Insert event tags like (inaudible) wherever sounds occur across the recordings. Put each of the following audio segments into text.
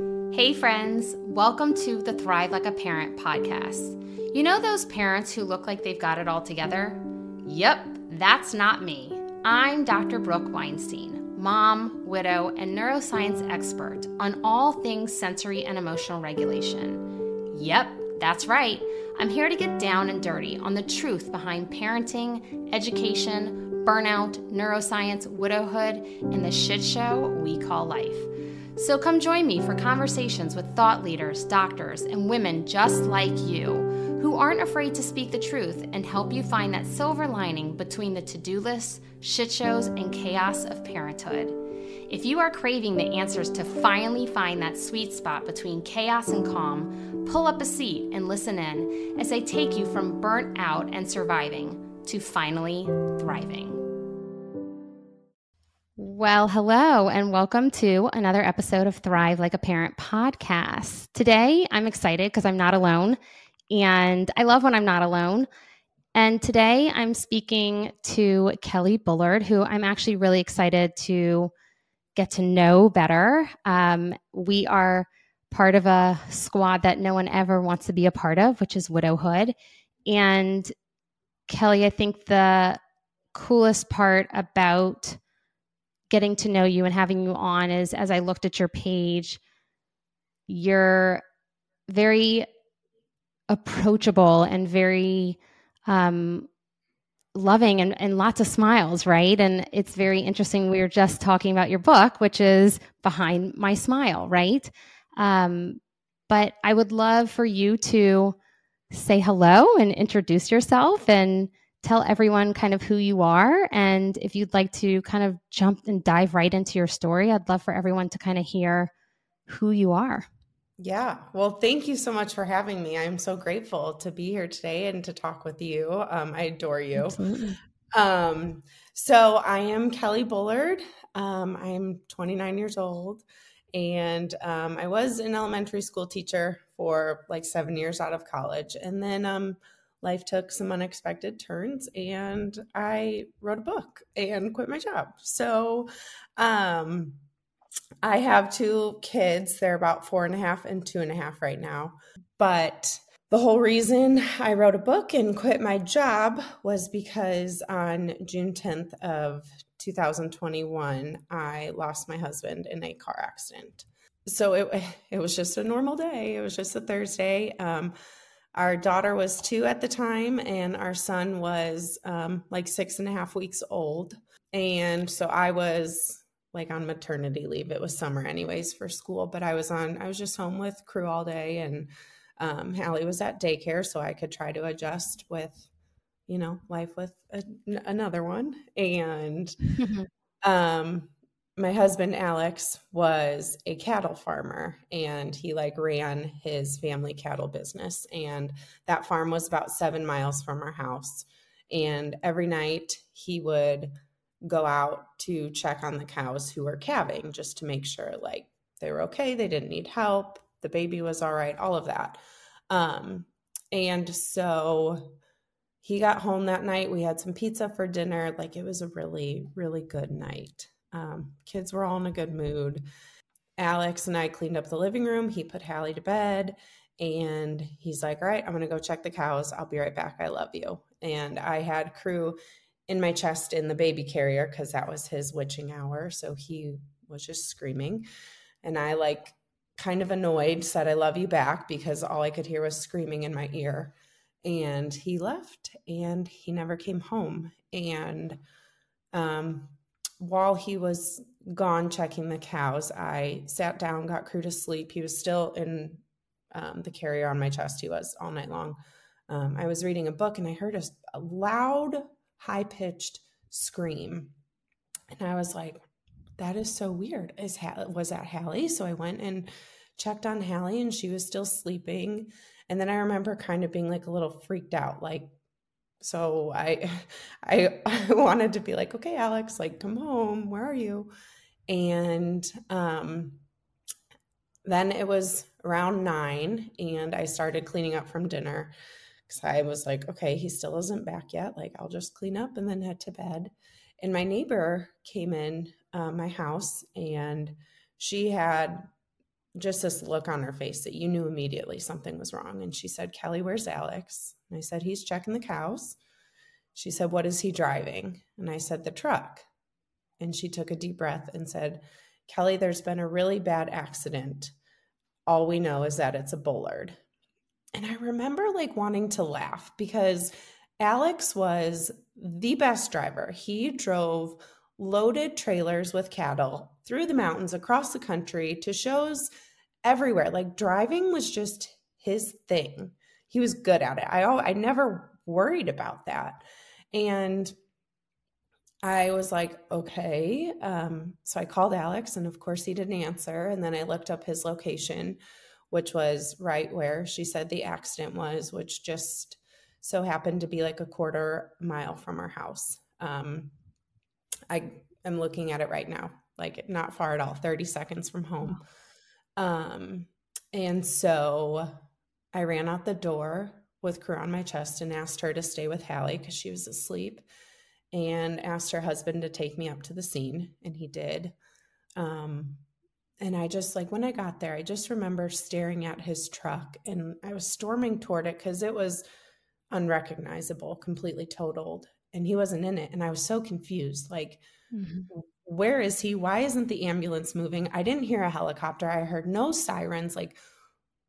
Hey, friends, welcome to the Thrive Like a Parent podcast. You know those parents who look like they've got it all together? Yep, that's not me. I'm Dr. Brooke Weinstein, mom, widow, and neuroscience expert on all things sensory and emotional regulation. Yep, that's right. I'm here to get down and dirty on the truth behind parenting, education, burnout, neuroscience, widowhood, and the shit show we call life. So come join me for conversations with thought leaders, doctors, and women just like you who aren't afraid to speak the truth and help you find that silver lining between the to do lists, shit shows, and chaos of parenthood. If you are craving the answers to finally find that sweet spot between chaos and calm, pull up a seat and listen in as I take you from burnt out and surviving to finally thriving. Well, hello, and welcome to another episode of Thrive Like a Parent podcast. Today, I'm excited because I'm not alone, and I love when I'm not alone. And today, I'm speaking to Kelly Bullard, who I'm actually really excited to get to know better. Um, we are part of a squad that no one ever wants to be a part of, which is widowhood. And Kelly, I think the coolest part about getting to know you and having you on is as I looked at your page, you're very approachable and very um, loving and, and lots of smiles, right? And it's very interesting. We were just talking about your book, which is Behind My Smile, right? Um, but I would love for you to say hello and introduce yourself and tell everyone kind of who you are. And if you'd like to kind of jump and dive right into your story, I'd love for everyone to kind of hear who you are. Yeah. Well, thank you so much for having me. I'm so grateful to be here today and to talk with you. Um, I adore you. Absolutely. Um, so I am Kelly Bullard. Um, I'm 29 years old and um, I was an elementary school teacher for like seven years out of college. And then um, life took some unexpected turns and I wrote a book and quit my job. So um, I have two kids. They're about four and a half and two and a half right now. But the whole reason I wrote a book and quit my job was because on June 10th of 2021, I lost my husband in a car accident. So it it was just a normal day. It was just a Thursday. Um, our daughter was two at the time, and our son was um, like six and a half weeks old. And so I was like on maternity leave. It was summer, anyways, for school, but I was on, I was just home with crew all day, and um, Hallie was at daycare, so I could try to adjust with, you know, life with a, another one. And (laughs) um, my husband Alex was a cattle farmer and he like ran his family cattle business and that farm was about 7 miles from our house. And every night he would go out to check on the cows who were calving just to make sure like they were okay they didn't need help the baby was all right all of that. Um and so he got home that night. We had some pizza for dinner. Like it was a really really good night um, kids were all in a good mood. Alex and I cleaned up the living room. He put Hallie to bed and he's like, All right, I'm going to go check the cows. I'll be right back. I love you. And I had crew in my chest in the baby carrier because that was his witching hour. So he was just screaming. And I, like, kind of annoyed, said, I love you back because all I could hear was screaming in my ear. And he left and he never came home. And um, while he was gone checking the cows, I sat down, got Crew to sleep. He was still in um, the carrier on my chest. He was all night long. Um, I was reading a book and I heard a, a loud, high pitched scream. And I was like, that is so weird. Is was that Hallie? So I went and checked on Hallie and she was still sleeping. And then I remember kind of being like a little freaked out, like, so I, (laughs) I (laughs) I wanted to be like, okay, Alex, like come home. Where are you? And um, then it was around nine, and I started cleaning up from dinner because I was like, okay, he still isn't back yet. Like I'll just clean up and then head to bed. And my neighbor came in uh, my house, and she had just this look on her face that you knew immediately something was wrong. And she said, Kelly, where's Alex? And I said, He's checking the cows. She said, What is he driving? And I said, The truck. And she took a deep breath and said, Kelly, there's been a really bad accident. All we know is that it's a Bullard. And I remember like wanting to laugh because Alex was the best driver. He drove loaded trailers with cattle through the mountains across the country to shows everywhere. Like driving was just his thing. He was good at it. I I never worried about that. And I was like, okay. Um, so I called Alex, and of course, he didn't answer. And then I looked up his location, which was right where she said the accident was, which just so happened to be like a quarter mile from our house. Um, I am looking at it right now, like not far at all, 30 seconds from home. Um, and so I ran out the door with crew on my chest and asked her to stay with Hallie because she was asleep and asked her husband to take me up to the scene, and he did. Um, and I just like when I got there, I just remember staring at his truck and I was storming toward it because it was unrecognizable, completely totaled, and he wasn't in it. And I was so confused like, mm-hmm. where is he? Why isn't the ambulance moving? I didn't hear a helicopter, I heard no sirens. Like,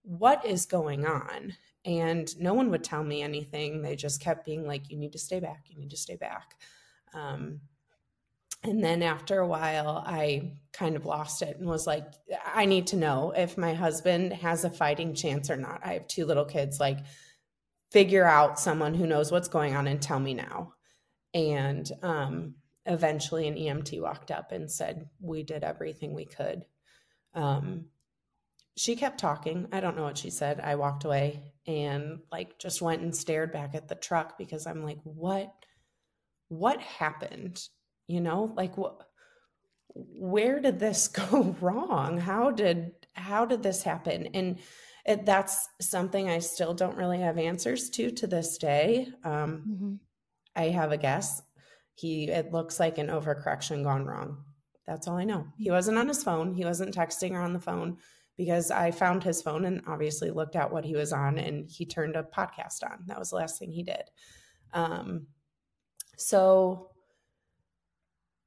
what is going on? and no one would tell me anything. They just kept being like you need to stay back. You need to stay back. Um, and then after a while i kind of lost it and was like i need to know if my husband has a fighting chance or not. I have two little kids. Like figure out someone who knows what's going on and tell me now. And um, eventually an emt walked up and said we did everything we could. Um, she kept talking. I don't know what she said. I walked away and like just went and stared back at the truck because I'm like, what what happened? You know, like what where did this (laughs) go wrong? How did how did this happen? And it, that's something I still don't really have answers to to this day. Um, mm-hmm. I have a guess. He it looks like an overcorrection gone wrong. That's all I know. He wasn't on his phone. He wasn't texting her on the phone because I found his phone and obviously looked at what he was on and he turned a podcast on. That was the last thing he did. Um, so,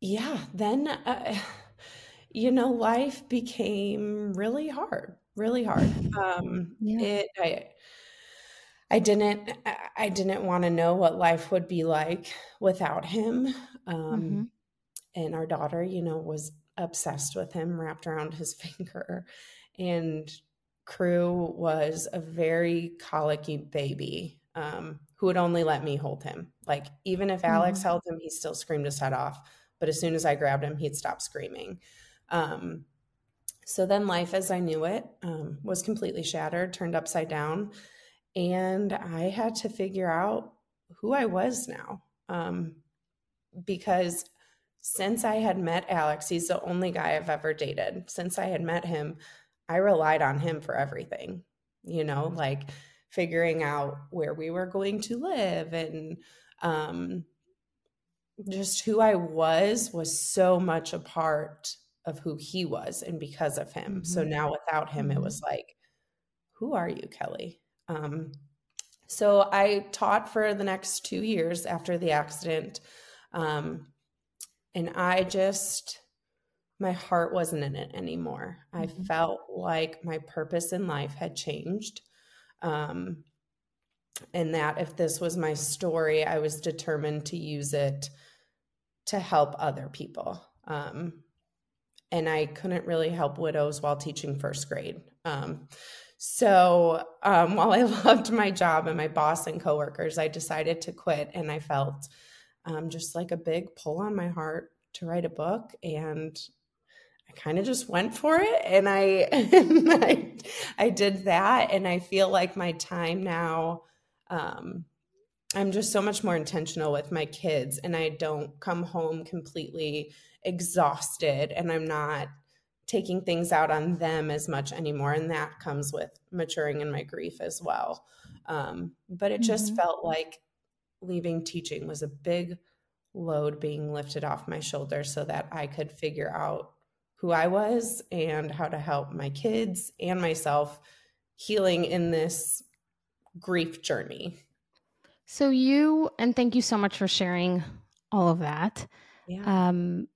yeah, then, uh, (sighs) you know, life became really hard, really hard. Um, yeah. It, I, I didn't, I didn't want to know what life would be like without him. Um, mm-hmm. And our daughter, you know, was obsessed with him, wrapped around his (laughs) finger and Crew was a very colicky baby um, who would only let me hold him. Like, even if Alex mm-hmm. held him, he still screamed his head off. But as soon as I grabbed him, he'd stop screaming. Um, so then life as I knew it um, was completely shattered, turned upside down. And I had to figure out who I was now. Um, because since I had met Alex, he's the only guy I've ever dated. Since I had met him, I relied on him for everything, you know, like figuring out where we were going to live and um, just who I was was so much a part of who he was and because of him. Mm-hmm. So now without him, it was mm-hmm. like, who are you, Kelly? Um, so I taught for the next two years after the accident. Um, and I just, my heart wasn't in it anymore. Mm-hmm. I felt like my purpose in life had changed. Um, and that if this was my story, I was determined to use it to help other people. Um, and I couldn't really help widows while teaching first grade. Um, so um, while I (laughs) loved my job and my boss and coworkers, I decided to quit, and I felt um, just like a big pull on my heart to write a book. And kind of just went for it and I, (laughs) and I, I did that and I feel like my time now um I'm just so much more intentional with my kids and I don't come home completely exhausted and I'm not taking things out on them as much anymore and that comes with maturing in my grief as well um, but it just mm-hmm. felt like leaving teaching was a big load being lifted off my shoulders so that I could figure out who I was and how to help my kids and myself healing in this grief journey. So, you, and thank you so much for sharing all of that. Yeah. Um,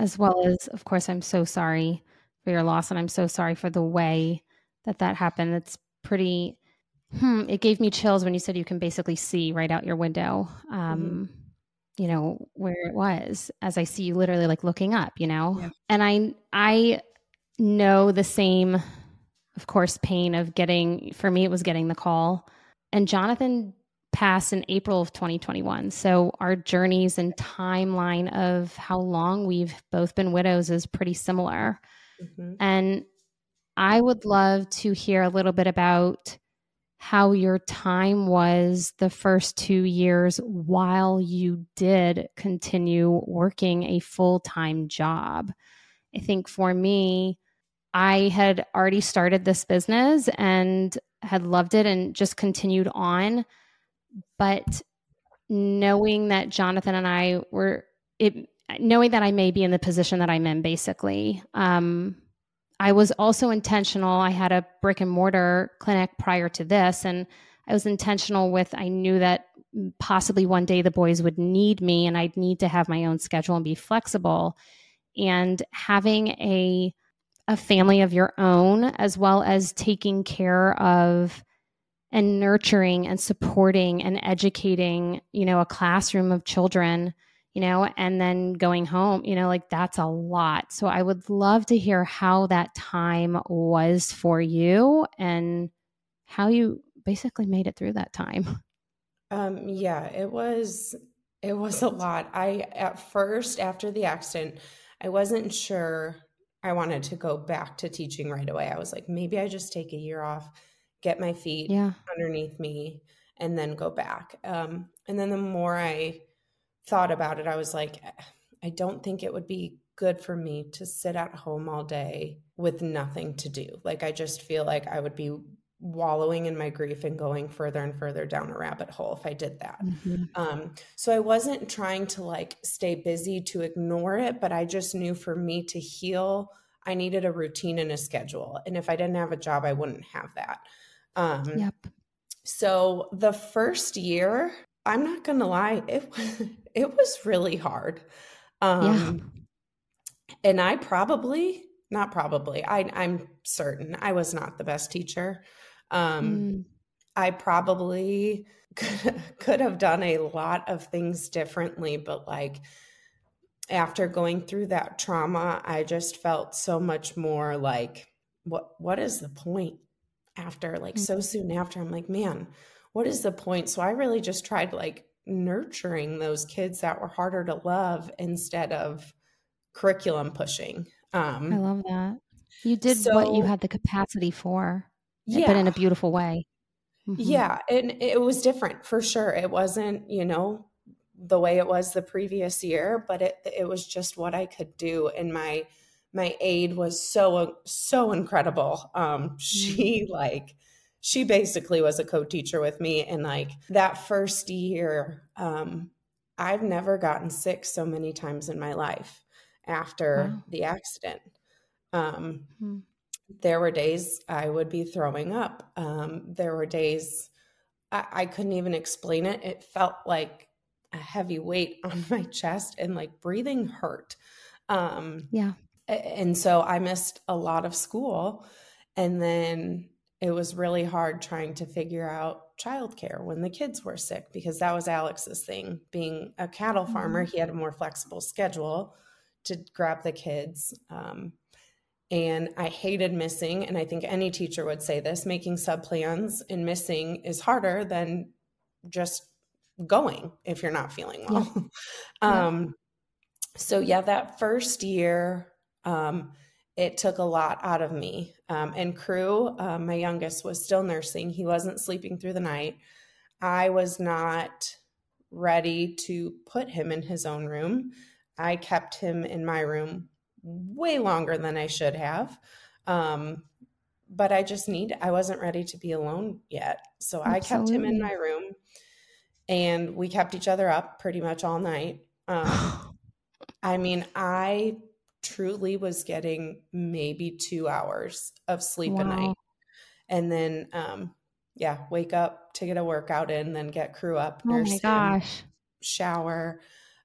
as well as, of course, I'm so sorry for your loss and I'm so sorry for the way that that happened. It's pretty, hmm, it gave me chills when you said you can basically see right out your window. Um, mm-hmm you know where it was as i see you literally like looking up you know yeah. and i i know the same of course pain of getting for me it was getting the call and jonathan passed in april of 2021 so our journeys and timeline of how long we've both been widows is pretty similar mm-hmm. and i would love to hear a little bit about how your time was the first two years while you did continue working a full time job. I think for me, I had already started this business and had loved it and just continued on. But knowing that Jonathan and I were, it, knowing that I may be in the position that I'm in, basically, um, I was also intentional. I had a brick and mortar clinic prior to this, and I was intentional with I knew that possibly one day the boys would need me and I'd need to have my own schedule and be flexible. And having a a family of your own, as well as taking care of and nurturing and supporting and educating, you know, a classroom of children you know, and then going home, you know, like that's a lot. So I would love to hear how that time was for you and how you basically made it through that time. (laughs) Um, yeah, it was it was a lot. I at first after the accident, I wasn't sure I wanted to go back to teaching right away. I was like, maybe I just take a year off, get my feet yeah. underneath me, and then go back. Um, and then the more I thought about it, I was like, I don't think it would be good for me to sit at home all day with nothing to do. Like, I just feel like I would be wallowing in my grief and going further and further down a rabbit hole if I did that. Mm-hmm. Um, so I wasn't trying to like stay busy to ignore it, but I just knew for me to heal, I needed a routine and a schedule. And if I didn't have a job, I wouldn't have that. Um, yep. So the first year, I'm not going to lie, it (laughs) it was really hard. Um, yeah. And I probably, not probably, I, I'm certain I was not the best teacher. Um, mm. I probably (laughs) could, could have done a lot of things differently, but like after going through that trauma, I just felt so much more like, what what is the point after like mm. so soon after i'm like man what is the point so i really just tried like nurturing those kids that were harder to love instead of curriculum pushing. Um, I love that. You did so, what you had the capacity for, yeah. but in a beautiful way. Mm-hmm. Yeah. And it was different for sure. It wasn't, you know, the way it was the previous year, but it, it was just what I could do. And my, my aide was so, so incredible. Um, she mm-hmm. like, she basically was a co-teacher with me and like that first year um, i've never gotten sick so many times in my life after wow. the accident. Um, hmm. there were days i would be throwing up. Um, there were days I-, I couldn't even explain it. It felt like a heavy weight (laughs) on my chest and like breathing hurt. Um, yeah. and so i missed a lot of school and then it was really hard trying to figure out childcare when the kids were sick because that was Alex's thing. Being a cattle farmer, mm-hmm. he had a more flexible schedule to grab the kids. Um, and I hated missing. And I think any teacher would say this making sub plans and missing is harder than just going if you're not feeling well. Yeah. (laughs) um, so, yeah, that first year, um, it took a lot out of me. Um, and Crew, um, my youngest, was still nursing. He wasn't sleeping through the night. I was not ready to put him in his own room. I kept him in my room way longer than I should have. Um, but I just need, I wasn't ready to be alone yet. So Absolutely. I kept him in my room and we kept each other up pretty much all night. Um, (sighs) I mean, I truly was getting maybe two hours of sleep wow. a night. And then, um, yeah, wake up to get a workout in, then get crew up, oh my gosh, shower.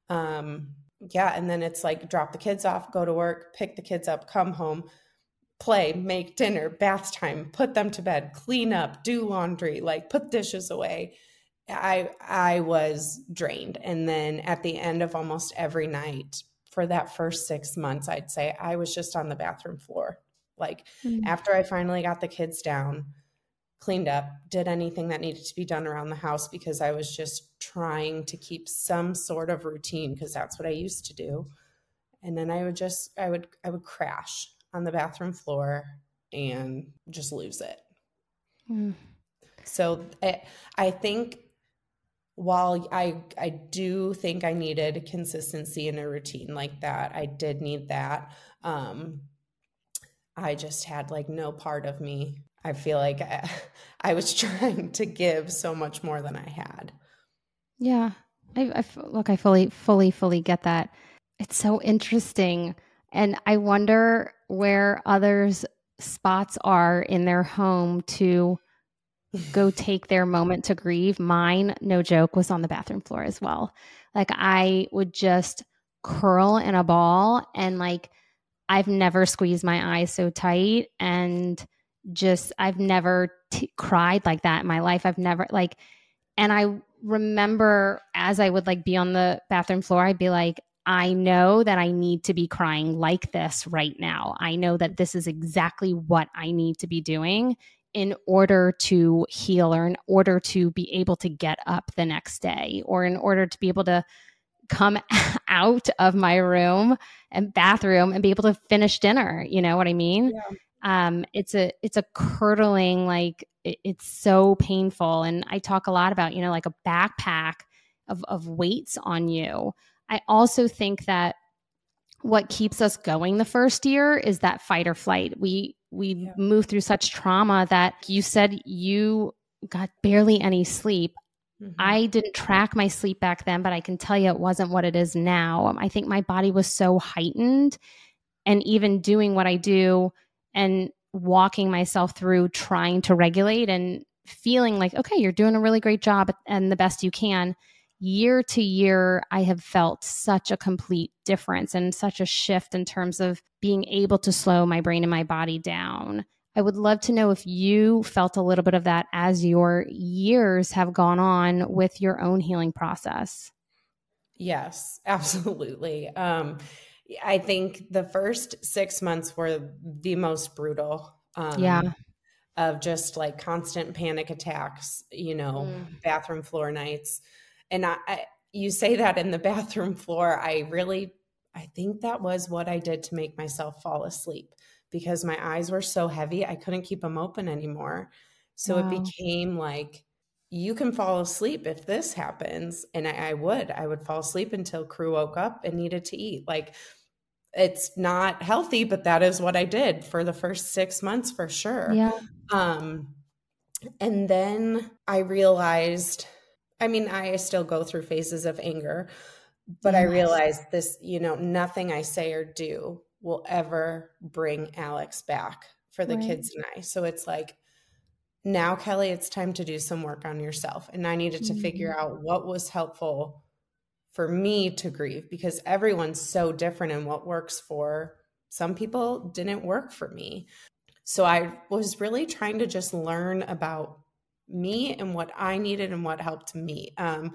Um, yeah, and then it's like drop the kids off, go to work, pick the kids up, come home, play, make dinner, bath time, put them to bed, clean up, do laundry, like put dishes away. I I was drained. And then at the end of almost every night for that first 6 months, I'd say I was just on the bathroom floor. Like mm-hmm. after I finally got the kids down, cleaned up, did anything that needed to be done around the house because I was just trying to keep some sort of routine because that's what I used to do. And then I would just I would I would crash on the bathroom floor and just lose it. Mm. So I, I think while I I do think I needed consistency in a routine like that, I did need that. Um, I just had like no part of me I feel like I, (laughs) I, was (laughs) trying to give so much more than I had. Yeah. I, I look, I fully, fully, fully get that. It's so interesting. And I wonder where others' spots are in their home to go take their moment to grieve. Mine, no joke, was on the bathroom floor as well. Like I would just curl in a ball and like I've never squeezed my eyes so tight and just I've never t- cried like that in my life. I've never like, and I remember as I would like be on the bathroom floor, I'd be like, I know that I need to be crying like this right now. I know that this is exactly what I need to be doing in order to heal or in order to be able to get up the next day or in order to be able to come (laughs) out of my room and bathroom and be able to finish dinner. You know what I mean? Yeah um, it's a it's a curdling like it, it's so painful and i talk a lot about you know like a backpack of, of weights on you i also think that what keeps us going the first year is that fight or flight we we yeah. move through such trauma that you said you got barely any sleep mm-hmm. I didn't track my sleep back then, but I can tell you it wasn't what it is now. I think my body was so heightened. And even doing what I do and walking myself through trying to regulate and feeling like, okay, you're doing a really great job and the best you can. Year to year, I have felt such a complete difference and such a shift in terms of being able to slow my brain and my body down. I would love to know if you felt a little bit of that as your years have gone on with your own healing process. Yes, (laughs) absolutely. Um, I think the first six months were the most brutal. Um, yeah. Of just like constant panic attacks, you know, mm. bathroom floor nights. And I, I, you say that in the bathroom floor, I really, I think that was what I did to make myself fall asleep because my eyes were so heavy, I couldn't keep them open anymore. So wow. it became like, you can fall asleep if this happens. And I, I would, I would fall asleep until crew woke up and needed to eat. Like, it's not healthy, but that is what I did for the first six months for sure. Yeah. Um, and then I realized, I mean, I still go through phases of anger, but. I realized this, you know, nothing I say or do will ever bring Alex back for the right. kids and I. So it's like, now, Kelly, it's time to do some work on yourself. And I needed to mm-hmm. figure out what was helpful for me to grieve because everyone's so different and what works for some people didn't work for me. So I was really trying to just learn about me and what I needed and what helped me. Um,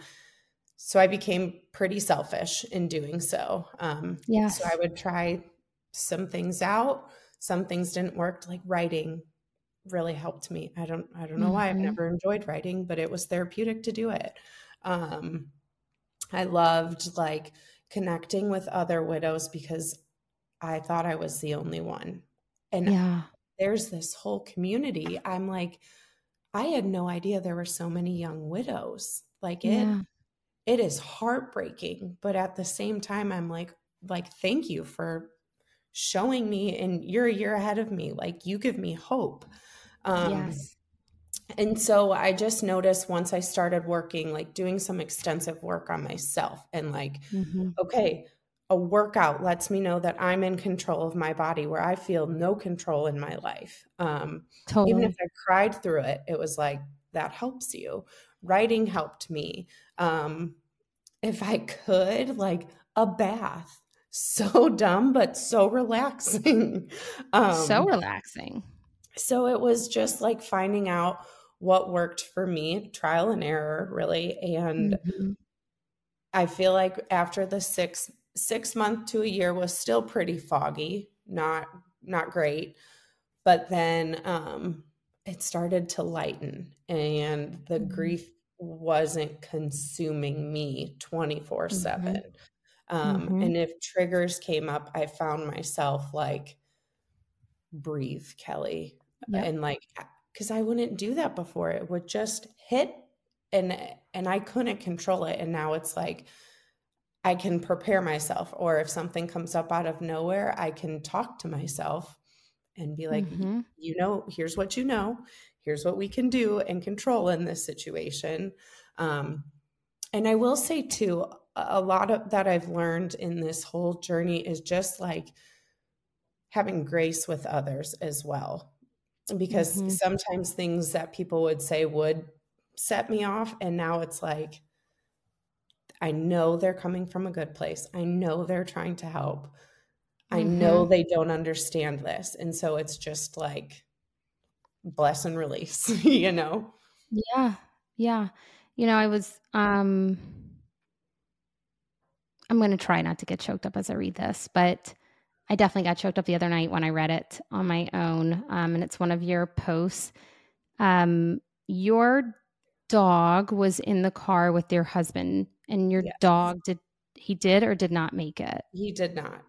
so I became pretty selfish in doing so. Um, yeah. So I would try some things out. Some things didn't work, like writing really helped me. I don't I don't know mm-hmm. why I've mm-hmm. never enjoyed writing, but it was therapeutic to do it. Um, I loved like connecting with other widows because I thought I was the only one. And yeah. there's this whole community. I'm like, I had no idea there were so many young widows. Like it yeah. it is heartbreaking, but at the same time I'm like like thank you for showing me and you're a year ahead of me. Like you give me hope. Um yes and so I just noticed once I started working, like doing some extensive work on myself and like, mm-hmm. okay, a workout lets me know that I'm in control of my body where I feel no control in my life. Um, totally. Even if I cried through it, it was like, that helps you. Writing helped me. Um, if I could, like a bath. So (laughs) dumb, but so relaxing. um, so relaxing. So it was just like finding out what worked for me, trial and error, really. And mm-hmm. I feel like after the six six month to a year was still pretty foggy, not not great. But then um, it started to lighten, and the mm-hmm. grief wasn't consuming me 24 mm-hmm. 7 um, mm-hmm. and if triggers came up i found myself like breathe kelly yep. and like because i wouldn't do that before it would just hit and and i couldn't control it and now it's like i can prepare myself or if something comes up out of nowhere i can talk to myself and be like mm-hmm. you know here's what you know here's what we can do and control in this situation. Um, and I will say too, a lot of that I've learned in this whole journey is just like having grace with others as well. Because mm-hmm. sometimes things that people would say would set me off. And now it's like, I know they're coming from a good place. I know they're trying to help. I mm-hmm. know they don't understand this. And so it's just like, bless and release, (laughs) you know? Yeah. Yeah. You know, I was, um, I'm going to try not to get choked up as I read this, but I definitely got choked up the other night when I read it on my own. Um, and it's one of your posts. Um, your dog was in the car with your husband, and your yes. dog did he did or did not make it? He did not.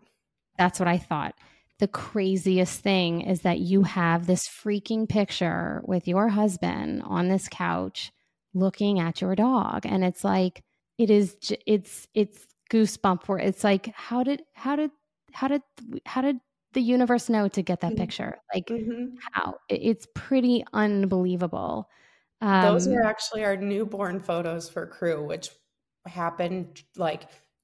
That's what I thought the craziest thing is that you have this freaking picture with your husband on this couch looking at your dog and it's like it is it's it's goosebump for it's like how did how did how did how did the universe know to get that mm-hmm. picture like mm-hmm. how it's pretty unbelievable um, those are actually our newborn photos for crew which happened like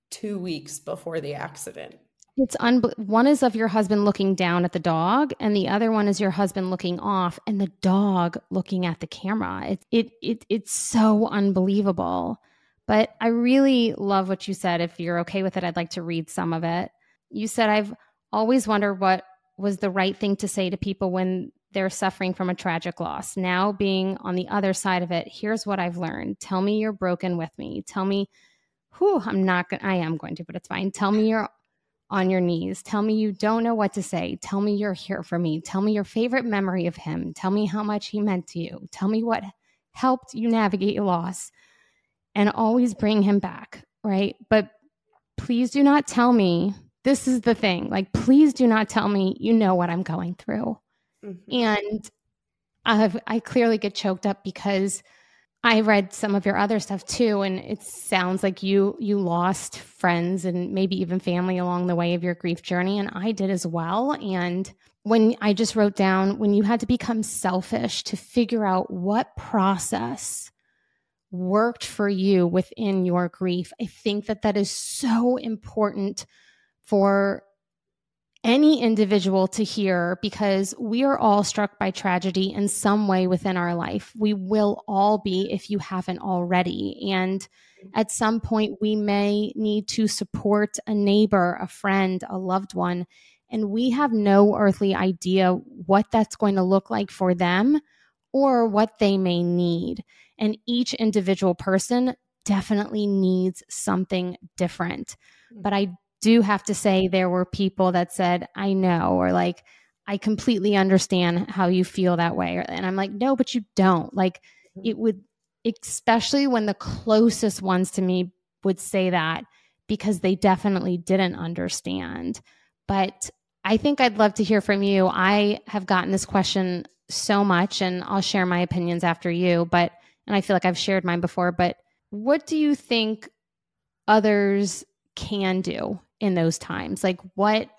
two weeks before the accident it's un- one is of your husband looking down at the dog, and the other one is your husband looking off, and the dog looking at the camera. It it it it's so unbelievable. But I really love what you said. If you're okay with it, I'd like to read some of it. You said I've always wondered what was the right thing to say to people when they're suffering from a tragic loss. Now being on the other side of it, here's what I've learned. Tell me you're broken with me. Tell me, whew, I'm not going. I am going to, but it's fine. Tell me you're on your knees. Tell me you don't know what to say. Tell me you're here for me. Tell me your favorite memory of him. Tell me how much he meant to you. Tell me what helped you navigate your loss and always bring him back, right? But please do not tell me this is the thing. Like, please do not tell me you know what I'm going through. Mm-hmm. And I've, I clearly get choked up because I read some of your other stuff too, and it sounds like you you lost friends and maybe even family along the way of your grief journey, and I did as well. And when I just wrote down when you had to become selfish to figure out what process worked for you within your grief, I think that that is so important for any individual to hear because we are all struck by tragedy in some way within our life. We will all be if you haven't already. And at some point, we may need to support a neighbor, a friend, a loved one. And we have no earthly idea what that's going to look like for them or what they may need. And each individual person definitely needs something different. Hmm. But I do have to say there were people that said, I know, or like, I completely understand how you feel that way. And I'm like, no, but you don't. Like, mm-hmm. it would, especially when the closest ones to me would say that because they definitely didn't understand. But I think I'd love to hear from you. I have gotten this question so much, and I'll share my opinions after you. But, and I feel like I've shared mine before, but what do you think others can do in those times? Like, what,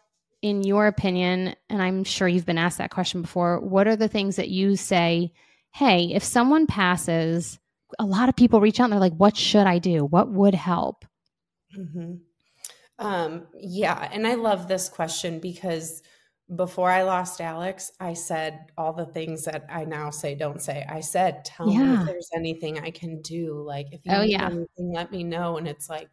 in your opinion, and I'm sure you've been asked that question before, what are the things that you say, hey, if someone passes, a lot of people reach out and they're like, what should I do? What would help? Mm-hmm. Um, yeah, and I love this question because before I lost Alex, I said all the things that I now say don't say. I said, "Tell yeah. me if there's anything I can do. Like if you oh, need yeah. anything, let me know." And it's like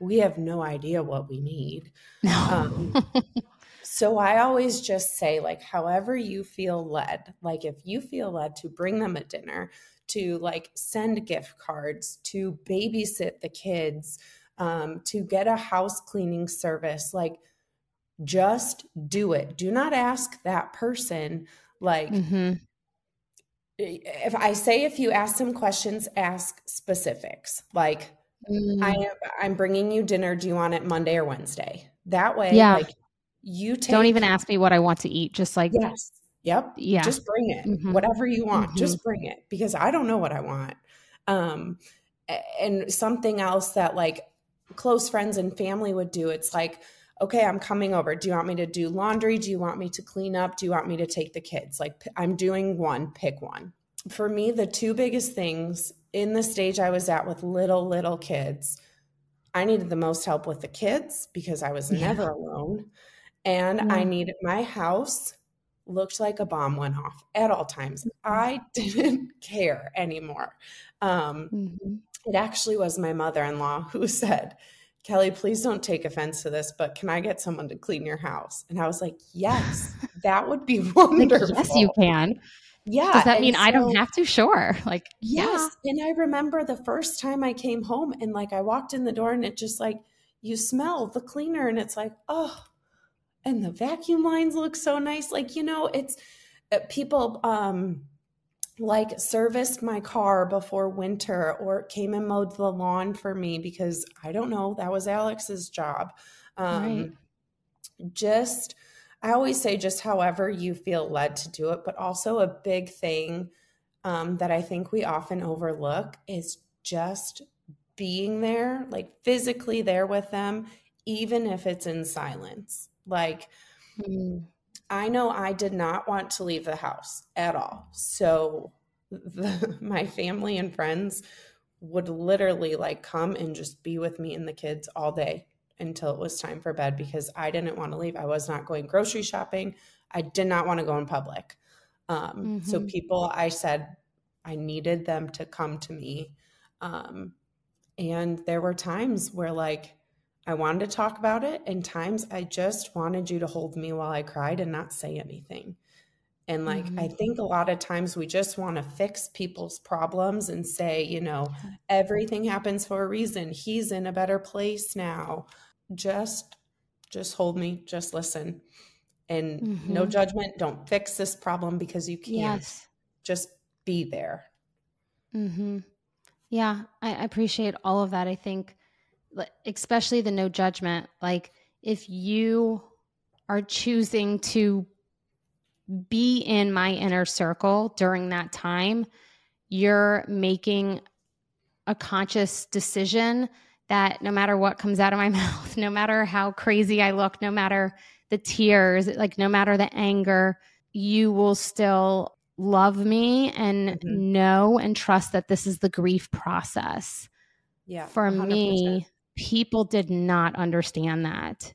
we have no idea what we need. No. Um, (laughs) so I always just say, like, however you feel led. Like if you feel led to bring them a dinner, to like send gift cards, to babysit the kids, um, to get a house cleaning service, like just do it. Do not ask that person, like, mm-hmm. if I say if you ask them questions, ask specifics. Like, mm-hmm. I am, I'm bringing you dinner. Do you want it Monday or Wednesday? That way, yeah. like, you take, don't even ask me what I want to eat. Just like, yes, yep, yeah, just bring it. Mm-hmm. Whatever you want, just mm-hmm. bring it because I don't know what I want. Um, and something else that like close friends and family would do, it's like, okay, I'm coming over. Do you want me to do laundry? Do you want me to clean up? Do you want me to take the kids? Like, I'm doing one, pick one. For me, the two biggest things in the stage I was at with little, little kids, I needed the most help with the kids because I was yeah. never alone. And mm-hmm. I needed my house looked like a bomb went off at all times. Mm-hmm. I (laughs) didn't care anymore. Um, mm-hmm. It actually was my mother in law (laughs) who said, Kelly, please don't take offense to this, but can I get someone to clean your house? And I was like, yes, (laughs) that would be wonderful. yes, you can. Yeah. Does that mean so, I don't have to? Sure. (laughs) Like, yes. Yeah. And I remember the first time I came home and like I walked in the door and it just like, you smell the cleaner and it's like, oh, and the vacuum lines look so nice. Like, you know, it's uh, people, um, like serviced my car before winter or came and mowed the lawn for me because I don't know, that was Alex's job. Um, right. Just, I always say, just however you feel led to do it, but also a big thing um, that I think we often overlook is just being there, like physically there with them, even if it's in silence. Like, mm. I know I did not want to leave the house at all. So the, (laughs) my family and friends would literally like come and just be with me and the kids all day until it was time for bed because I didn't want to leave. I was not going grocery shopping. I did not want to go in public. Um, mm-hmm. So people, I said I needed them to come to me. Um, and there were times where like I wanted to talk about it, and times I just wanted you to hold me while I cried and not say anything. And like, mm-hmm. I think a lot of times we just want to fix people's problems and say, you know, everything happens for a reason. He's in a better place now. Just, just hold me, just listen. And mm-hmm. no judgment. Don't fix this problem because you can't. Yes. Just be there. Mm-hmm. Yeah, I appreciate all of that. I think especially the no judgment like if you are choosing to be in my inner circle during that time you're making a conscious decision that no matter what comes out of my (laughs) mouth no matter how crazy i look no matter the tears like no matter the anger you will still love me and mm-hmm. know and trust that this is the grief process yeah for 100%. me people did not understand that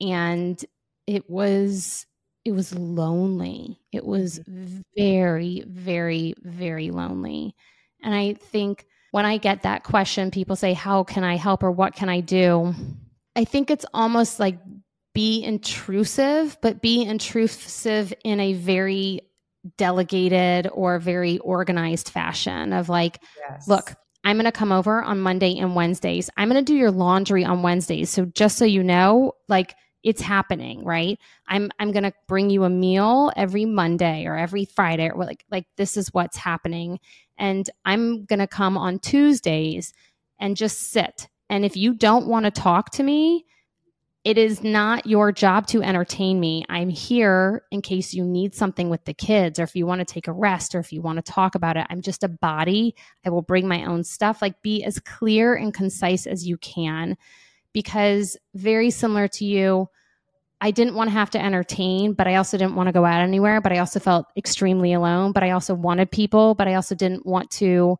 and it was it was lonely it was mm-hmm. very very very lonely and i think when i get that question people say how can i help or what can i do i think it's almost like be intrusive but be intrusive in a very delegated or very organized fashion of like yes. look I'm going to come over on Monday and Wednesdays. I'm going to do your laundry on Wednesdays. So just so you know, like it's happening, right? I'm I'm going to bring you a meal every Monday or every Friday or like like this is what's happening and I'm going to come on Tuesdays and just sit. And if you don't want to talk to me, it is not your job to entertain me. I'm here in case you need something with the kids or if you want to take a rest or if you want to talk about it. I'm just a body. I will bring my own stuff. Like be as clear and concise as you can because very similar to you, I didn't want to have to entertain, but I also didn't want to go out anywhere, but I also felt extremely alone, but I also wanted people, but I also didn't want to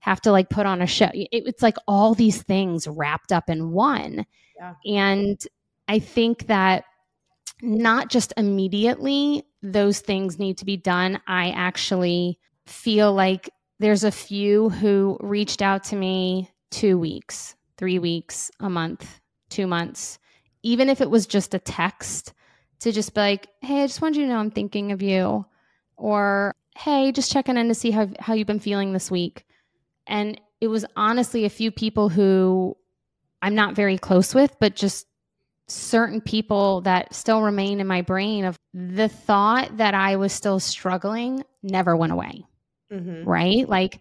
have to like put on a show. It, it's like all these things wrapped up in one. Yeah. And I think that not just immediately those things need to be done. I actually feel like there's a few who reached out to me two weeks, three weeks, a month, two months, even if it was just a text to just be like, hey, I just wanted you to know I'm thinking of you. Or, hey, just checking in to see how, how you've been feeling this week. And it was honestly a few people who I'm not very close with, but just certain people that still remain in my brain of the thought that I was still struggling never went away. Mm-hmm. Right? Like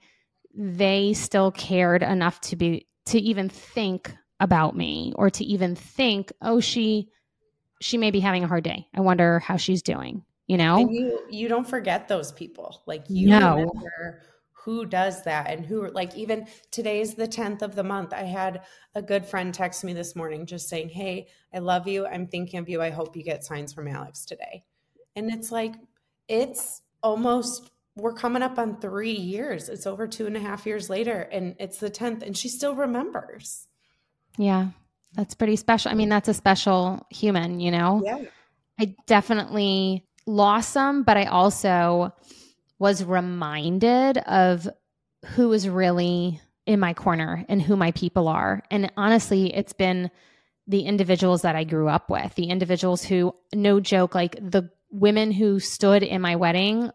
they still cared enough to be to even think about me or to even think, oh, she she may be having a hard day. I wonder how she's doing. You know, and you you don't forget those people. Like you no. remember who does that and who like even today's the 10th of the month i had a good friend text me this morning just saying hey i love you i'm thinking of you i hope you get signs from alex today and it's like it's almost we're coming up on three years. It's over two and a half years later and it's the 10th and she still remembers. Yeah that's pretty special. I mean that's a special human you know? Yeah. I definitely lost some but i also was reminded of who is really in my corner and who my people are. And honestly, it's been the individuals that I grew up with, the individuals who, no joke, like the women who stood in my wedding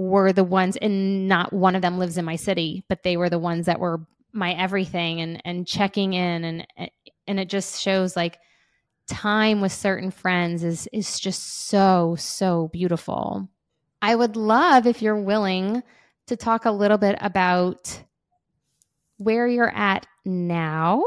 were the ones, and not one of them lives in my city, but they were the ones that were my everything and and checking in and and it just shows like time with certain friends is is just so so beautiful. I would love if you're willing to talk a little bit about where you're at now.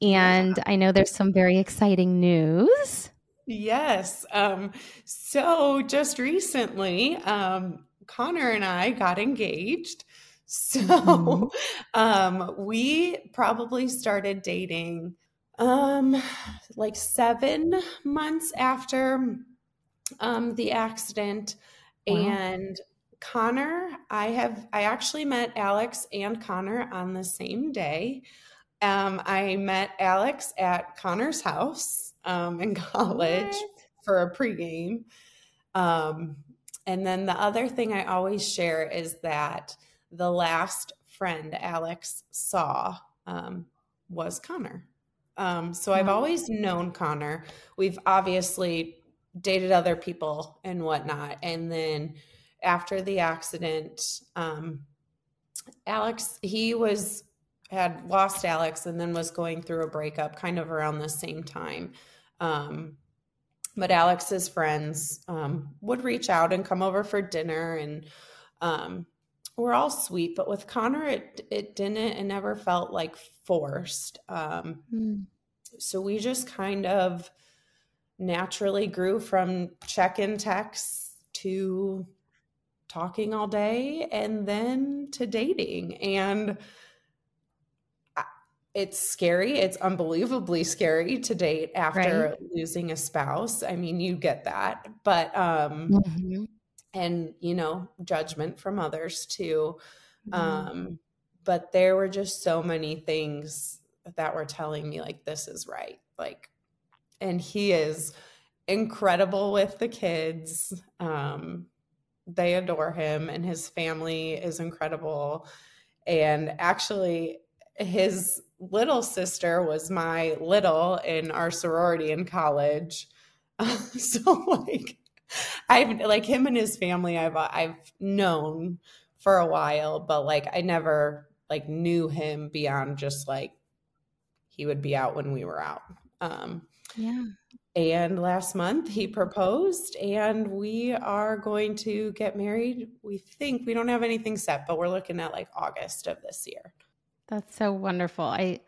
And yeah. I know there's some very exciting news. Yes. Um, so just recently, um, Connor and I got engaged. (laughs) So mm-hmm. um, we probably started dating um, like seven months after um, the accident. Wow. And Connor, I have I actually met Alex and Connor on the same day. Um, I met Alex at Connor's house um, in (laughs) college what? for a pregame. Um, and then the other thing I always share is that the last friend Alex saw um, was Connor. Um, so I've always known Connor. We've obviously dated other people and whatnot. And then after the accident, um, Alex, he was had lost Alex and then was going through a breakup kind of around the same time. Um, but Alex's friends um, would reach out and come over for dinner, and um, we're all sweet. But with Connor, it it didn't. It never felt like forced. Mm. So we just kind of naturally grew from check in texts to talking all day and then to dating. And it's scary. It's unbelievably scary to date after right. losing a spouse. I mean, you get that. But, um, mm-hmm. and, you know, judgment from others too. Mm-hmm. Um, but there were just so many things that were telling me, like, this is right. Like, and he is incredible with the kids. Um, they adore him, and his family is incredible. And actually, his little sister was my little in our sorority in college. (laughs) so like I've like him and his family I've I've known for a while, but like I never like knew him beyond just like he would be out when we were out. Um yeah. And last month he proposed, and we are going to get married. We think we don't have anything set, but we're looking at like August of this year. That's so wonderful. I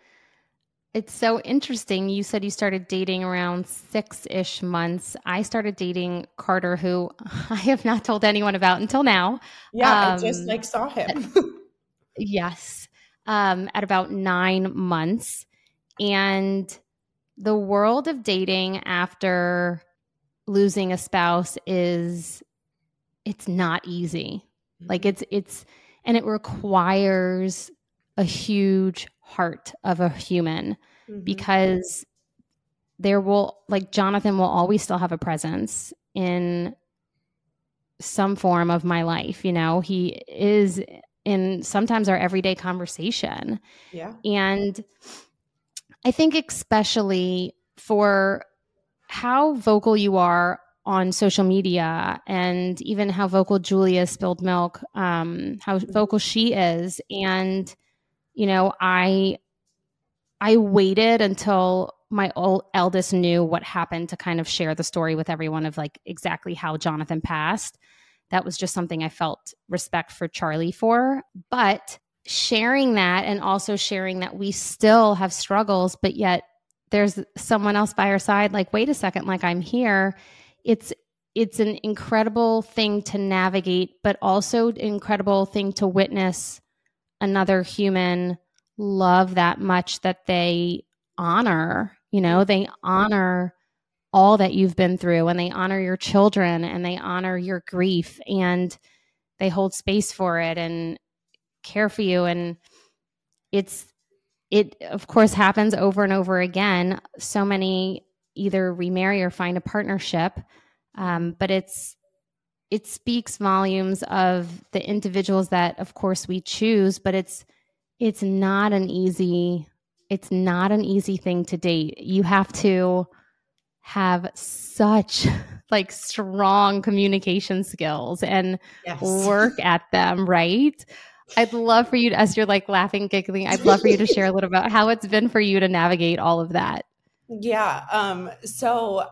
it's so interesting. You said you started dating around six ish months. I started dating Carter, who (laughs) I have not told anyone about until now. Yeah, um, I just like saw him. yes, um, at about nine months, and the world of dating after losing a spouse is it's not easy. Mm-hmm. Like it's it's and it requires a huge heart of a human mm-hmm. because there will like Jonathan will always still have a presence in some form of my life you know he is in sometimes our everyday conversation yeah and i think especially for how vocal you are on social media and even how vocal Julia spilled milk, um, how vocal she is. And, you know, I I waited until my eldest knew what happened to kind of share the story with everyone of like exactly how Jonathan passed. That was just something I felt respect for Charlie for. But sharing that and also sharing that we still have struggles, but yet there's someone else by our side, like, wait a second, like I'm here it's it's an incredible thing to navigate, but also incredible thing to witness another human love that much that they honor. You know, they honor all that you've been through and they honor your children and they honor your grief and they hold space for it and care for you. And it's, it of course happens over and over again. So many either remarry or find a partnership. Um, but it's it speaks volumes of the individuals that, of course, we choose. But it's it's not an easy it's not an easy thing to date. You have to have such (laughs) like strong communication skills and yes. work (laughs) at them, right? I'd love for you to, as you're like laughing, giggling, I'd love for you to share a little about how it's been for you to navigate all of that. Yeah. Um, so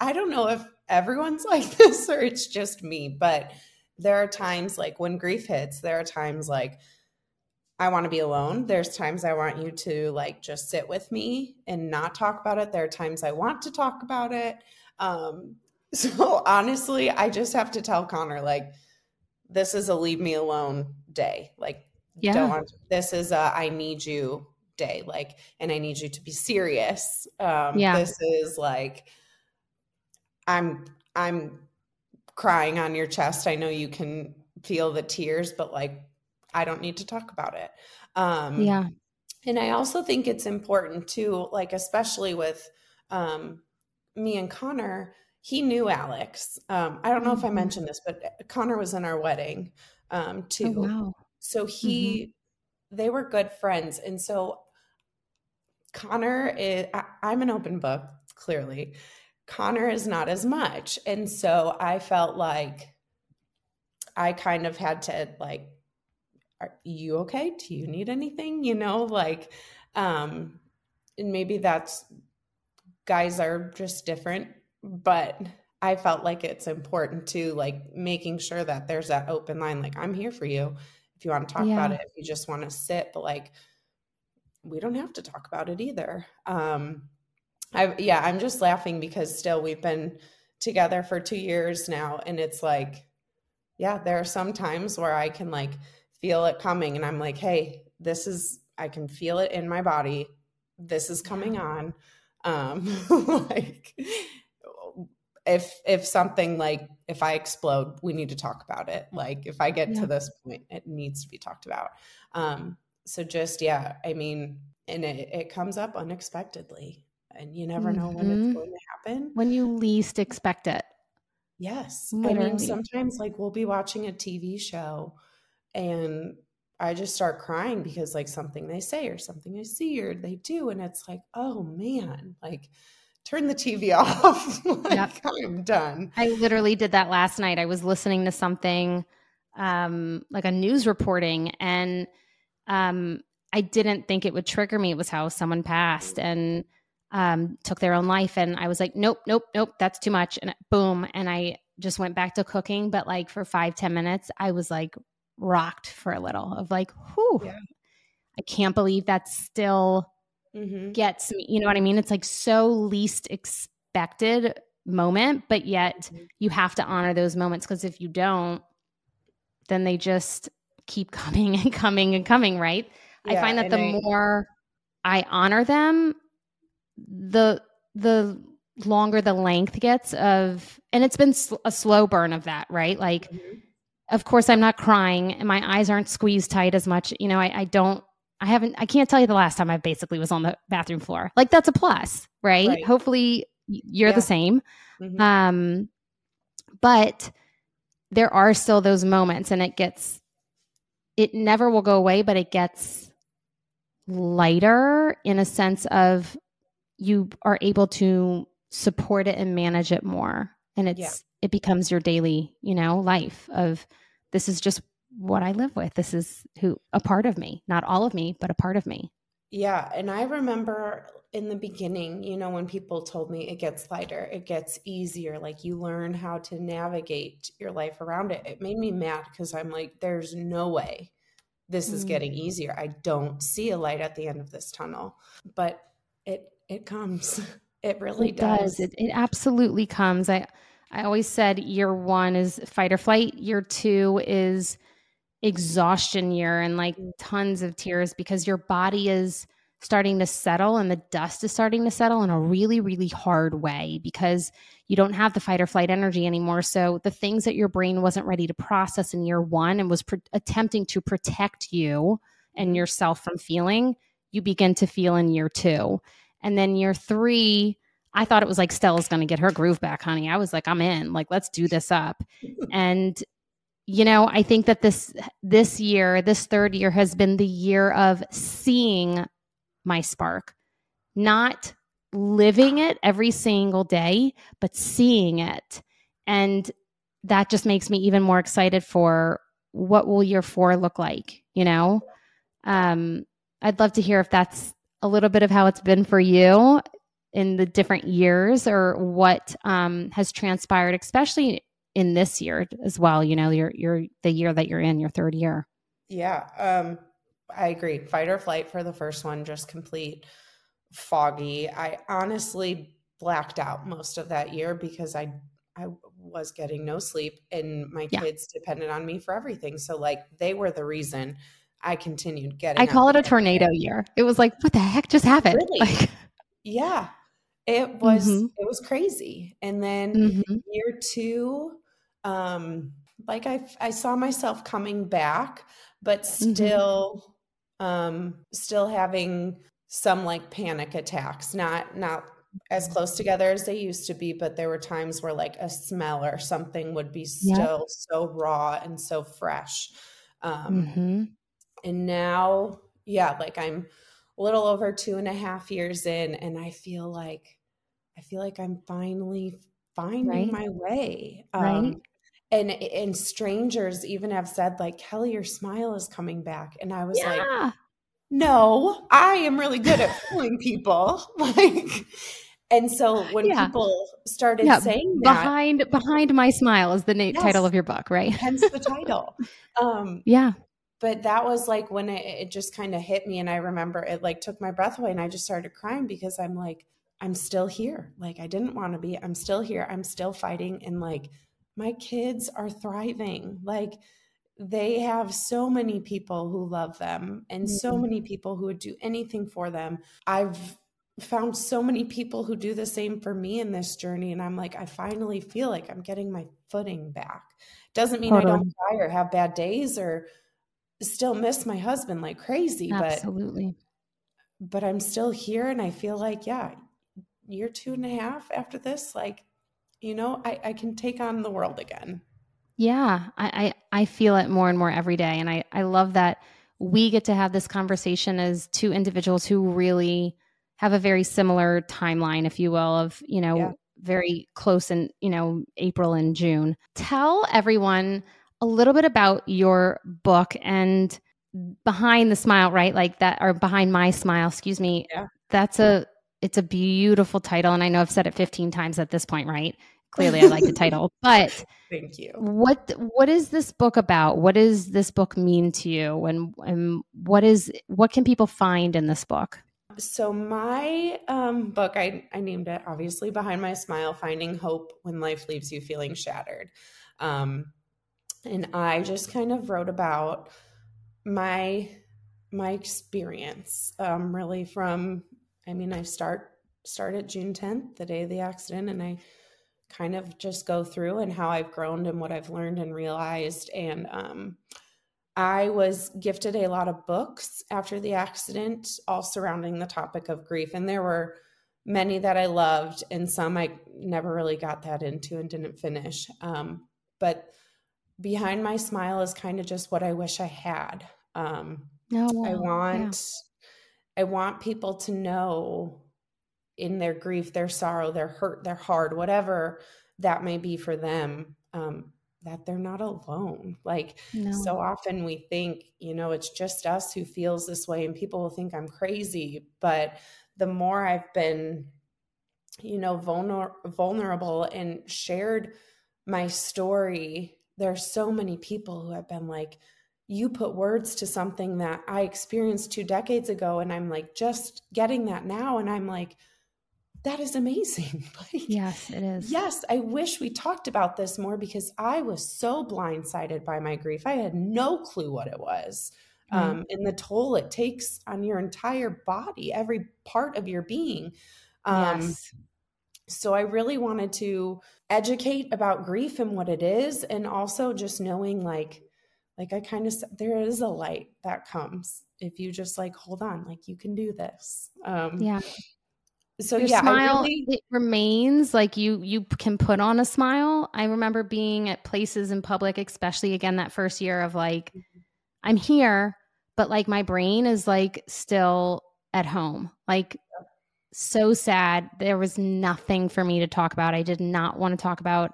I don't know if everyone's (laughs) like this or it's just me, but there are times like when grief hits, there are times like I want to be alone. There's times I want you to like just sit with me and not talk about it. There are times I want to talk about it. Um, (laughs) so honestly, I just have to tell Connor like this is a leave me alone day. Like yeah. don't want, this is a I need you day like and i need you to be serious um yeah. this is like i'm i'm crying on your chest i know you can feel the tears but like i don't need to talk about it um yeah and i also think it's important too like especially with um me and connor he knew alex um i don't know mm-hmm. if i mm-hmm. mentioned this but connor was in our wedding um oh, too oh, wow. so he mm-hmm. they were good friends and so Connor is, I, I'm an open book, clearly. Connor is not as much. And so I felt like I kind of had to like, are you okay? Do you need anything? You know, like, um, and maybe that's guys are just different, but I felt like it's important to like making sure that there's that open line. Like, I'm here for you if you want to talk yeah. about it, if you just want to sit, but like, we don't have to talk about it either. Um, I yeah, I'm just laughing because still we've been together for two years now, and it's like, yeah, there are some times where I can like feel it coming, and I'm like, hey, this is I can feel it in my body. This is coming on. Um, (laughs) like if if something like if I explode, we need to talk about it. Like if I get yeah. to this point, it needs to be talked about. Um, so just yeah i mean and it, it comes up unexpectedly and you never know mm-hmm. when it's mm-hmm. going to happen when you least expect it yes Literally. i mean sometimes like we'll be watching a tv show and i just start crying because like something they say or something i see or they do and it's like oh man like turn the tv (laughs) off like yep. i'm done i literally did that last night i was listening to something um like a news reporting and um, I didn't think it would trigger me. It was how someone passed and um, took their own life. And I was like, nope, nope, nope, that's too much. And boom. And I just went back to cooking. But like for five ten minutes, I was like rocked for a little of like, whew, yeah. I can't believe that still mm-hmm. gets me. You know what I mean? It's like so least expected moment, but yet mm-hmm. you have to honor those moments because if you don't, then they just keep (laughs) coming and coming and coming, right? Yeah, I find that the I, more I honor them, the the longer the length gets of and it's been sl- a slow burn of that, right? Like mm-hmm. of course I'm not crying and my eyes aren't squeezed tight as much. You know, I, I don't I haven't I can't tell you the last time I basically was on the bathroom floor. Like that's a plus, right? right. Hopefully you're yeah. the same. Mm-hmm. Um but there are still those moments and it gets it never will go away, but it gets lighter in a sense of you are able to support it and manage it more. And it's yeah. it becomes your daily you know life of this is just what i live with. This is who a part of me not all of me but a part of me. Yeah. And i remember in the beginning you know when people told me it gets lighter it gets easier like you learn how to navigate your life around it. It made me mad because i'm like there's no way this is mm. getting easier. I don't see a light at the end of this tunnel. But it it comes (laughs) it really it does, does. It, it absolutely comes i i always said year one is fight or flight year two is exhaustion year and like mm. tons of tears because your body is starting to settle and the dust is starting to settle in a really really hard way because you don't have the fight or flight energy anymore so the things that your brain wasn't ready to process in year 1 and was pr- attempting to protect you and mm-hmm. yourself from feeling you begin to feel in year 2 and then year three, I thought it was like Stella's going to get her groove back, honey. I was like, I'm in. Like, let's do this up. (laughs) and you know, I think that this this year, this third year has been the year of seeing my spark, not living it every single day, but seeing it. And that just makes me even more excited for what will year 4 look like, you know? Um I'd love to hear if that's a little bit of how it's been for you in the different years or what um, has transpired, especially in this year as well. You know, you're, you're the year that you're in, your third year. Yeah. Um, I agree. Fight or flight for the first one, just complete foggy. I honestly blacked out most of that year because I I was getting no sleep and my yeah. kids depended on me for everything. So like they were the reason I continued getting. I call it a tornado year. It was like, what the heck just happened? Really? (laughs) Like, yeah, it was. Mm-hmm. It was crazy. And then mm-hmm. year two, um, like I, I saw myself coming back, but mm-hmm. still, mm-hmm. um, still having some like panic attacks. Not not as close together as they used to be, but there were times where like a smell or something would be still yep. so raw and so fresh. Um, mm-hmm and now yeah like i'm a little over two and a half years in and i feel like i feel like i'm finally finding right. my way right. um and and strangers even have said like kelly your smile is coming back and i was yeah. like no i am really good at fooling people (laughs) like and so when yeah. people started yeah. saying that, behind behind my smile is the na- yes, title of your book right hence the title (laughs) um yeah but that was like when it, it just kind of hit me and i remember it like took my breath away and i just started crying because i'm like i'm still here. Like i didn't want to be i'm still here. I'm still fighting and like my kids are thriving. Like they have so many people who love them and mm-hmm. so many people who would do anything for them. I've found so many people who do the same for me in this journey and i'm like i finally feel like i'm getting my footing back. Doesn't mean totally. i don't cry or have bad days or still miss my husband like crazy absolutely. but but i'm still here and i feel like yeah year two and a half after this like you know i, I can take on the world again. Yeah I, I i feel it more and more every day and i i love that we get to have this conversation as two individuals who really have a very similar timeline if you will of you know yeah. very close in you know april and june. Tell everyone a little bit about your book and behind the smile, right? Like that, or behind my smile, excuse me. Yeah. That's a, it's a beautiful title. And I know I've said it 15 times at this point, right? Clearly I like the title, (laughs) but thank you. What, what is this book about? What does this book mean to you? And, and what is, what can people find in this book? So my um, book, I, I named it obviously behind my smile, finding hope when life leaves you feeling shattered. Um, and I just kind of wrote about my my experience um, really from I mean I start start at June 10th, the day of the accident, and I kind of just go through and how I've grown and what I've learned and realized. And um, I was gifted a lot of books after the accident, all surrounding the topic of grief. And there were many that I loved, and some I never really got that into and didn't finish. Um, but behind my smile is kind of just what I wish I had. Um, oh, I want, yeah. I want people to know in their grief, their sorrow, their hurt, their hard, whatever that may be for them, um, that they're not alone. Like no. so often we think, you know, it's just us who feels this way, and people will think I'm crazy. But the more I've been, you know, vulner- vulnerable and shared my story, there's so many people who have been like, you put words to something that I experienced two decades ago, and I'm like just getting that now, and I'm like that is amazing. (laughs) like, yes, it is. Yes, I wish we talked about this more because I was so blindsided by my grief. I had no clue what it was. Mm-hmm. Um, and the toll it takes on your entire body, every part of your being. Um, yes. So I really wanted to educate about grief and what it is, and also just knowing, like, like I kind of there is a light that comes if you just like hold on, like you can do this. Um, yeah so Your yeah, smile really... it remains like you you can put on a smile. I remember being at places in public, especially again that first year of like mm-hmm. I'm here, but like my brain is like still at home. Like so sad. There was nothing for me to talk about. I did not want to talk about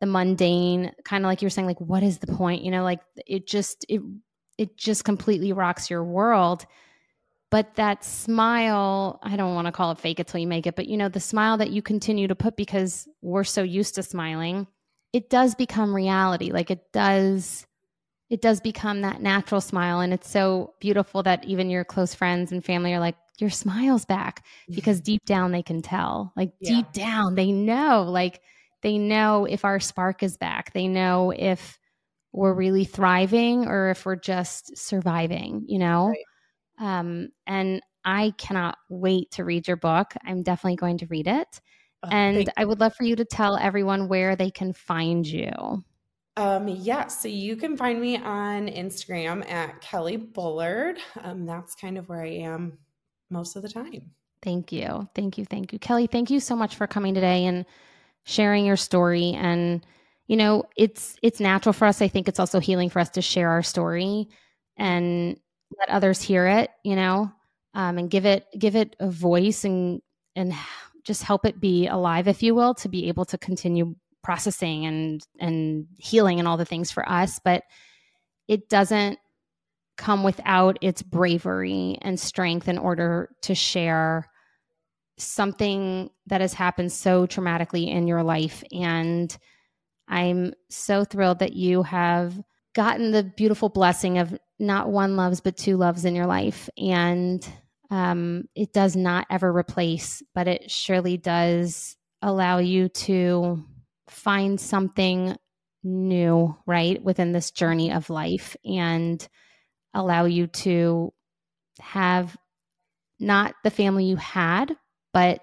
the mundane, kind of like you were saying like what is the point? You know, like it just it it just completely rocks your world but that smile i don't want to call it fake it till you make it but you know the smile that you continue to put because we're so used to smiling it does become reality like it does it does become that natural smile and it's so beautiful that even your close friends and family are like your smile's back because deep down they can tell like yeah. deep down they know like they know if our spark is back they know if we're really thriving or if we're just surviving you know right. Um, and I cannot wait to read your book. I'm definitely going to read it. Oh, and I would love for you to tell everyone where they can find you. Um, yeah, so you can find me on Instagram at Kelly Bullard. Um, that's kind of where I am most of the time. Thank you. Thank you. Thank you. Kelly, thank you so much for coming today and sharing your story. And, you know, it's it's natural for us. I think it's also healing for us to share our story. And let others hear it, you know, um, and give it give it a voice and and just help it be alive, if you will, to be able to continue processing and and healing and all the things for us. But it doesn't come without its bravery and strength in order to share something that has happened so traumatically in your life. And I'm so thrilled that you have gotten the beautiful blessing of not one loves, but two loves in your life. And um, it does not ever replace, but it surely does allow you to find something new, right, within this journey of life and allow you to have not the family you had, but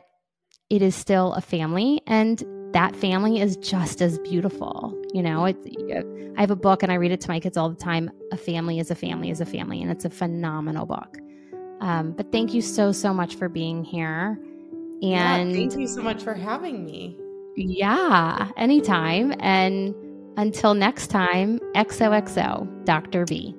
it is still a family. And that family is just as beautiful. You know, it's, I have a book and I read it to my kids all the time. A family is a family is a family, and it's a phenomenal book. Um, but thank you so, so much for being here. And yeah, thank you so much for having me. Yeah, anytime. And until next time, XOXO, Dr. B.